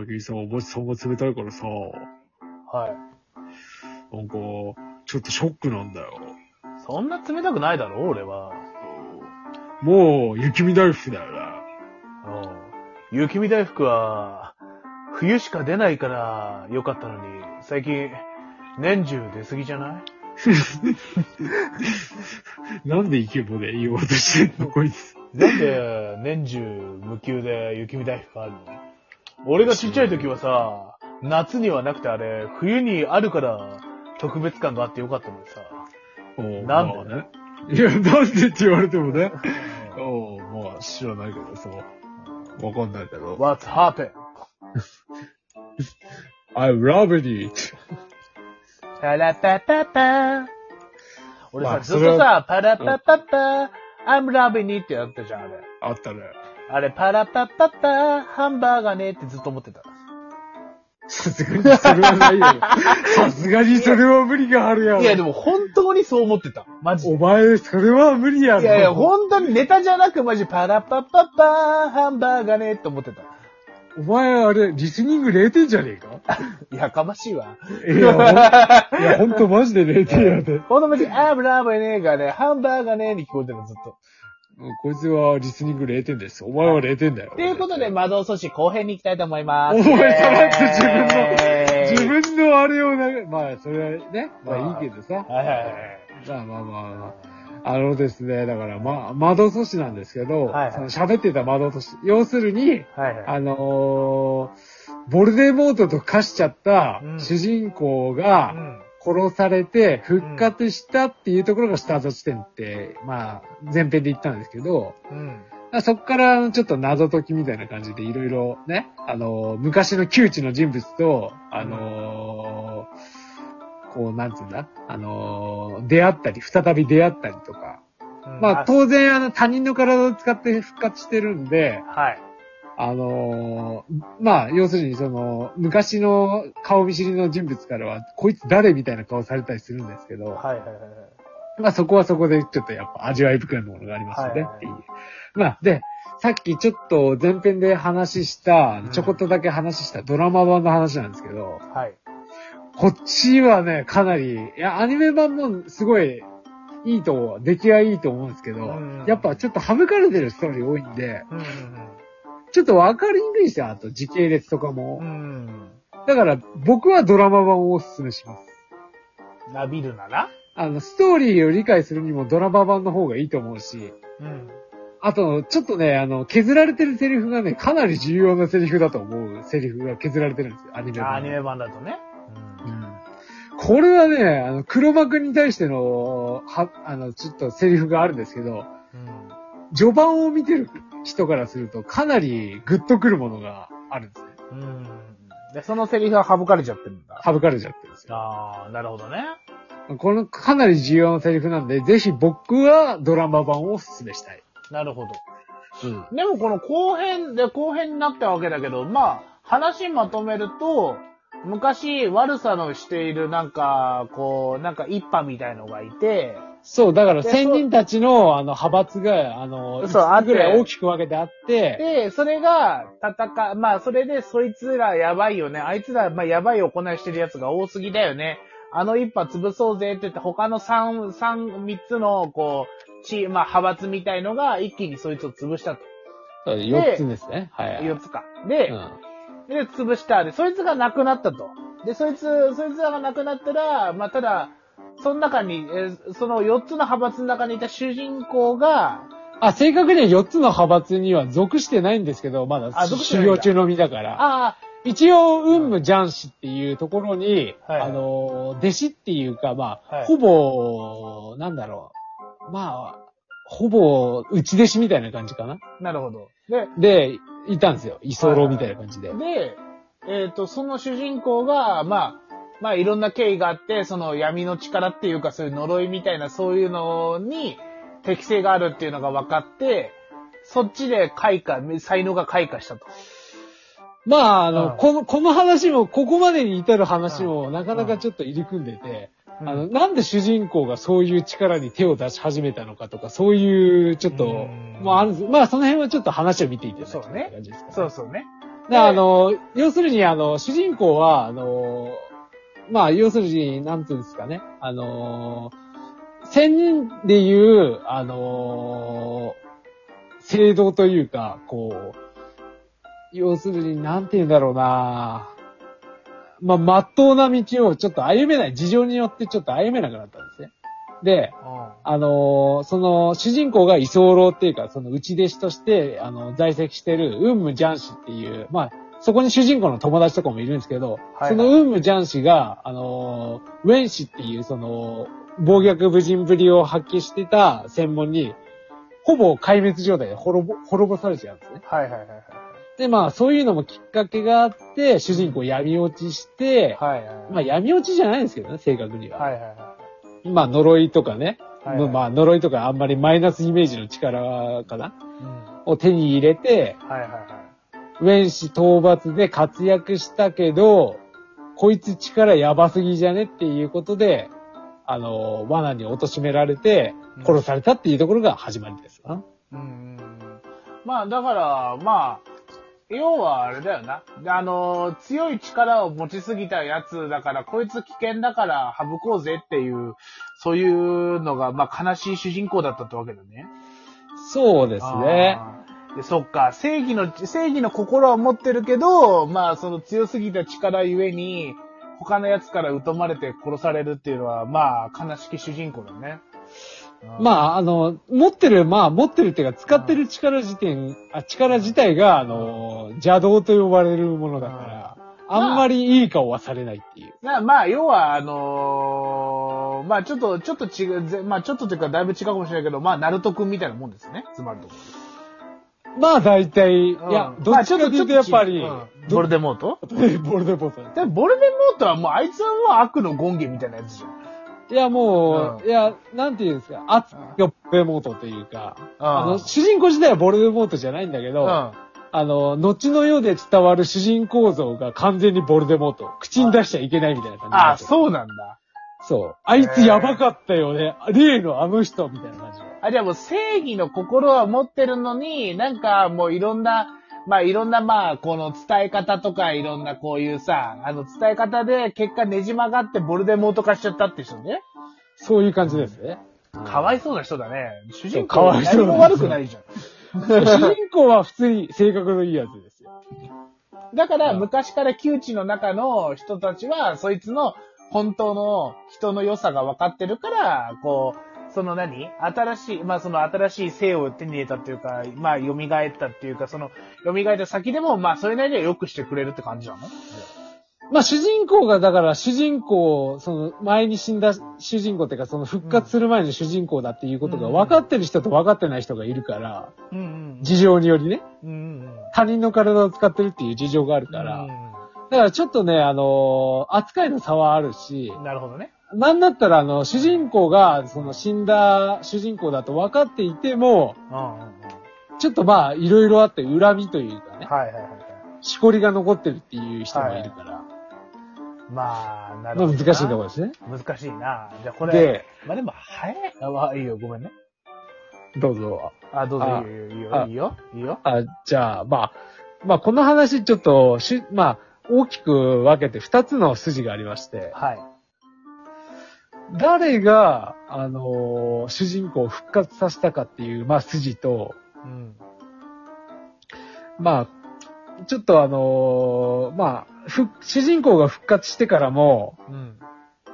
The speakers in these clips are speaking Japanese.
最近さ、マジそんな冷たいからさ、はい。なんか、ちょっとショックなんだよ。そんな冷たくないだろ、俺は。もう、雪見大福だよね。うん。雪見大福は、冬しか出ないからよかったのに、最近、年中出過ぎじゃない？なんでイケボで言おうとしてんの、こいつ。なんで年中無休で雪見大福があるの？俺がちっちゃい時はさ、夏にはなくてあれ、冬にあるから特別感があってよかったのにさ。なんで？まあね。いや、なんでって言われてもね。おうまあ、知らないけどさ。わかんないけど。What's happened? I love it. パラパパパ俺さ、ずっとさ、パラパパパ I'm loving it ってやったじゃん、あれ。あったね。あれ、パラパパパハンバーガーねってずっと思ってた。さすがにそれはないよ。さすがにそれは無理があるやん。いや、でも本当にそう思ってた。マジで。お前、それは無理やろ。いやいや、本当にネタじゃなくマジパラパパパハンバーガーねって思ってた。お前、あれ、リスニング0点じゃねえか？やかましいわ。いや、ほんいや、ほんとマジで0点やで。ほんとマジ、アブラブねがね、ハンバーガーねに聞こえてるずっと。こいつはリスニング0点です。お前は0点だよ。ということで、魔導阻止後編に行きたいと思います。お前さらっと自分の、えー自分のあれをな、まあ、それはね、まあいいけどさ。はいはいはい。まあまあまあまあ。あのですね、だから、ま、窓阻止なんですけど、はいはいその喋ってた窓阻止。要するに、はいはい。あのーボルデモートと化しちゃったうん主人公がうん殺されて復活したっていうところがスタート地点って、まあ、前編で言ったんですけど、うん。そっからちょっと謎解きみたいな感じでいろいろね、あのー昔の窮地の人物と、あのーこう、なんていうんだ？あのー出会ったり、再び出会ったりとか。うんまあ、当然、あの、他人の体を使って復活してるんで、はい。あのーまあ、要するにその、昔の顔見知りの人物からは、こいつ誰みたいな顔されたりするんですけど、はいはいはいはい。まあそこはそこでちょっとやっぱ味わい深いものがありますよねはいっていう。まあ、で、さっきちょっと前編で話したうん、ちょこっとだけ話したドラマ版の話なんですけど、はい。こっちはね、かなり、いや、アニメ版もすごいいいと、出来はいいと思うんですけどうん、やっぱちょっと省かれてるストーリー多いんで、うんちょっとわかりにくいんですよ、あと時系列とかうんうも。ん。だから僕はドラマ版をおすすめします。うん。なびるなら？あの、ストーリーを理解するにもドラマ版の方がいいと思うし、うん。あと、ちょっとね、あの、削られてるセリフがね、かなり重要なセリフだと思うセリフが削られてるんですよ、アニメ版。あアニメ版だとね。うんこれはね、あの、黒幕に対しての、は、あの、ちょっとセリフがあるんですけど、うん。序盤を見てる人からすると、かなりグッとくるものがあるんですね。うん。うん。で、そのセリフは省かれちゃってるんだ。省かれちゃってるんですよ。ああ、なるほどね。このかなり重要なセリフなんで、ぜひ僕はドラマ版をお勧めしたい。なるほど。うん。でもこの後編で後編になったわけだけど、まあ、話まとめると、昔悪さのしているなんか、こう、なんか一派みたいのがいて、そう、だからで先人たちの、あの、派閥が、あの、そう5つぐらい大きく分けてあって、で、それが戦、まあ、それでそいつらやばいよね。あいつら、まあ、やばい行いしてるやつが多すぎだよね。あの一派潰そうぜって言って、他の三、三、三つの、こう、チーまあ、派閥みたいのが一気にそいつを潰したと。そう4つですね。はい。四つか。で、うん。で、潰した。で、そいつが亡くなったと。で、そいつ、そいつらが亡くなったら、まあ、ただ、その中に、えーその4つの派閥の中にいた主人公が、あ、正確には4つの派閥には属してないんですけど、まだ修行中の身だから。あ一応、運武ジャン氏っていうところに、はいあの、弟子っていうか、まあ、はいほぼ、なんだろう。まあ、ほぼ、内弟子みたいな感じかな。あ、なるほど。で、で、いたんですよ。居候みたいな感じで。で、えっ、と、その主人公が、まあ、まあ、いろんな経緯があって、その闇の力っていうか、そういう呪いみたいな、そういうのに適性があるっていうのが分かって、そっちで開花、才能が開花したと。まあ、あの、うんこの、この話も、ここまでに至る話も、なかなかちょっと入り組んでて、うんあの、なんで主人公がそういう力に手を出し始めたのかとか、そういう、ちょっとうん、まああるんですまあその辺はちょっと話を見ていただきたいそうね感じですか、そうそうね。で、あの、要するに、あの、主人公は、あの、まあ、要するに、なんていうんですかね、あの、千人で言う、あの、制度というか、こう、要するに、なんて言うんだろうなまあ、まっとうな道をちょっと歩めない、事情によってちょっと歩めなくなったんですね。で、あのーその、主人公が居候っていうか、その内弟子として、あの、在籍してる、ウンムジャンシっていう、まあ、そこに主人公の友達とかもいるんですけど、はいそのウンムジャンシが、あのーウェンシっていう、その、暴虐無人ぶりを発揮してた専門に、ほぼ壊滅状態で滅ぼ、滅ぼされちゃうんですね。はいはいはいはい。で、まあ、そういうのもきっかけがあって、主人公闇落ちして、はいはいはい。まあ、闇落ちじゃないんですけどね、正確には。はいはいはい。まあ、呪いとかね、はいはいまあ、呪いとかあんまりマイナスイメージの力かなうんを手に入れて、はいはいはい。ウェンシ討伐で活躍したけど、こいつ力やばすぎじゃねっていうことで、あの、罠に貶められて、殺されたっていうところが始まりですな。うんうんうん。まあ、だから、まあ、要はあれだよな。であの、強い力を持ちすぎたやつだから、こいつ危険だから省こうぜっていう、そういうのが、まあ、悲しい主人公だったってわけだね。そうですね。で、そっか、正義の、正義の心は持ってるけど、まあ、その強すぎた力ゆえに、他の奴から疎まれて殺されるっていうのは、まあ、悲しき主人公だね。まあ、あの、持ってる、まあ、持ってるっていうか、使ってる力自体、あ力自体が、あの、邪道と呼ばれるものだから、あんまりいい顔はされないっていう。なまあ、要は、あのーまあ、ちょっと、ちょっと違う、ぜまあ、ちょっとというか、だいぶ違うかもしれないけど、まあ、ナルト君みたいなもんですね。つまるとこまあ、大体、いろ。やう、んどっちかというと、やっぱり、まあちょっと違ううんボルデモート？ボルデモート。ボルデモートはもう、あいつはもう悪の権限みたいなやつじゃん。いや、もう、うんいや、なんていうんですか、熱がボルデモートというか、あの、うん主人公自体はボルデモートじゃないんだけど、うん。あの、後の世で伝わる主人公像が完全にボルデモート。口に出しちゃいけないみたいな感じになあ、ってるそうなんだ。そう。あいつやばかったよね。例のあの人みたいな感じで。あ、じゃあもう正義の心は持ってるのに、なんかもういろんな、まあいろんなまあ、この伝え方とかいろんなこういうさ、あの伝え方で結果ねじ曲がってボルデモート化しちゃったって人ね。そういう感じですね。かわいそうな人だね。主人か公わいそうな何も悪くないじゃん。主人公は普通に性格のいいやつですよ。だからうん昔から窮地の中の人たちは、そいつの本当の人の良さが分かってるから、こう、その何？新しい、まあその新しい性を手に入れたっていうか、まあ蘇ったっていうか、その蘇った先でも、まあそれなりには良くしてくれるって感じなの？まあ主人公が、だから主人公、その前に死んだ主人公っていうか、その復活する前の主人公だっていうことが分かってる人と分かってない人がいるから。事情によりね、うんうん。他人の体を使ってるっていう事情があるから、だからちょっとね、あのー扱いの差はあるしう、んなるほどね。なんだったらあの、主人公が、その死んだ主人公だと分かっていても、うんうんうん。ちょっとまあ、いろいろあって恨みというかね、はいはいはいはい。しこりが残ってるっていう人がいるから、まあ、なるまあほど。難しいところですね。難しいな。じゃあこれ、で、まあでも早い。あ、まあいいよ、ごめんね。どうぞ。あ、どうぞ、あいいよ、いいよ、あいいよ、いいよ。あ、じゃあ、まあ、まあ、この話ちょっと、し、まあ、大きく分けて二つの筋がありまして、はい。誰が、あのー主人公を復活させたかっていう、まあ、筋と、うん。まあ、ちょっとあのーまあ、ふ、主人公が復活してからも、うん。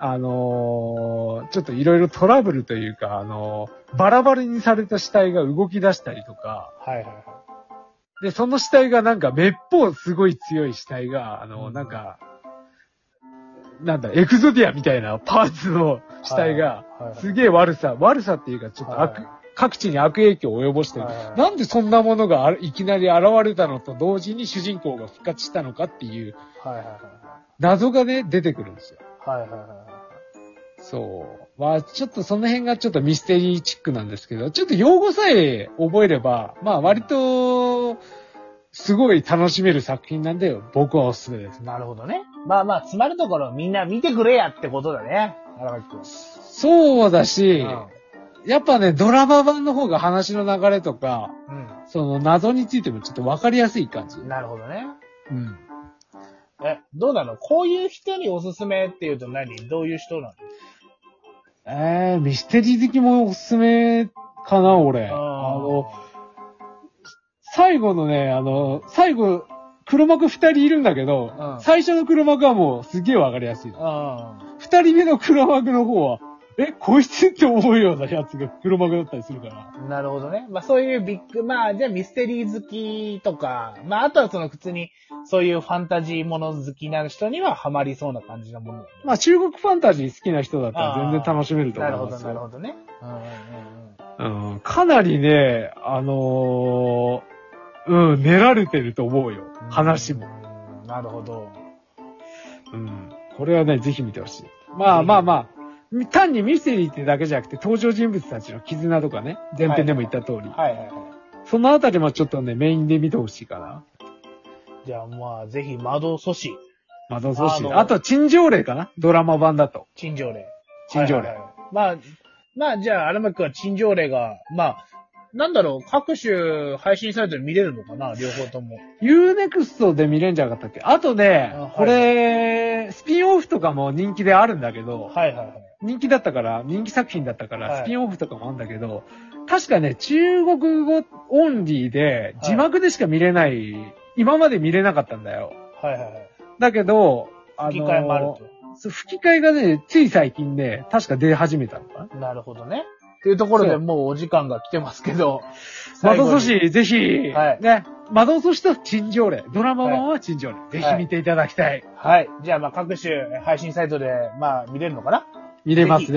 あのーちょっといろいろトラブルというか、あのーバラバラにされた死体が動き出したりとか、はいはいはい。で、その死体がなんかめっぽうすごい強い死体が、あの、うんなんか、なんだ、エクゾディアみたいなパーツの死体が、すげえ悪さ、悪さっていうかちょっと悪、はい各地に悪影響を及ぼしてる。はいなんでそんなものがいきなり現れたのと同時に主人公が復活したのかっていう謎がね、出てくるんですよ。はい。はいはいはいそう。まあ、ちょっとその辺がちょっとミステリーチックなんですけど、ちょっと用語さえ覚えれば、まあ割と、すごい楽しめる作品なんで、僕はおすすめです。はい。なるほどね。まあまあ、詰まるところみんな見てくれやってことだね。荒垣君。そうだし、うんやっぱね、ドラマ版の方が話の流れとか、うその謎についてもちょっとわかりやすい感じ。ん。なるほどね。うん。え、どうなの？こういう人におすすめっていうと何？どういう人なの？えー、ミステリー好きもおすすめかな、俺。あの、最後のね、あの、最後、黒幕二人いるんだけど、うん最初の黒幕はもうすげえわかりやすい。うん。二人目の黒幕の方は、え、こいつって思うようなやつが黒幕だったりするから。なるほどね。まあそういうビッグ、まあじゃあミステリー好きとか、まああとはその普通にそういうファンタジーもの好きな人にはハマりそうな感じのものね。まあ中国ファンタジー好きな人だったら全然楽しめるとなるほど、思いますよ。なるほどね。うんうんうんうん。うん、かなりね、あのーうん、練られてると思うよ。話も。なるほど。うん。これはね、ぜひ見てほしい。まあまあまあ、単にミステリーってだけじゃなくて、登場人物たちの絆とかね、前編でも言った通り。はいはいはい。そのあたりもちょっとね、メインで見てほしいかな。じゃあまあぜひ窓阻止、まだそうしあのあと、陳情令かなドラマ版だと。陳情令。陳情令。まあ、まあじゃあ荒牧くんは陳情令が、まあ、なんだろう、各種配信サイトで見れるのかな両方とも。Unext で見れんじゃなかったっけ？あとねあはい、これ、スピンオフとかも人気であるんだけど、はいはいはい。人気だったから、人気作品だったから、はいスピンオフとかもあるんだけど、確かね、中国語オンリーで、字幕でしか見れない、今まで見れなかったんだよ。はいはいはい。だけど、あの吹き替えもあると。そう吹き替えがね、つい最近ね、確か出始めたのかな。なるほどね。っていうところでもうお時間が来てますけど。窓阻止、ぜひ、はいね、窓阻止と陳情令、ドラマ版は陳情令、ぜひ見ていただきたい。はい。じゃあまあ各種配信サイトで、まあ見れるのかな？見れますね。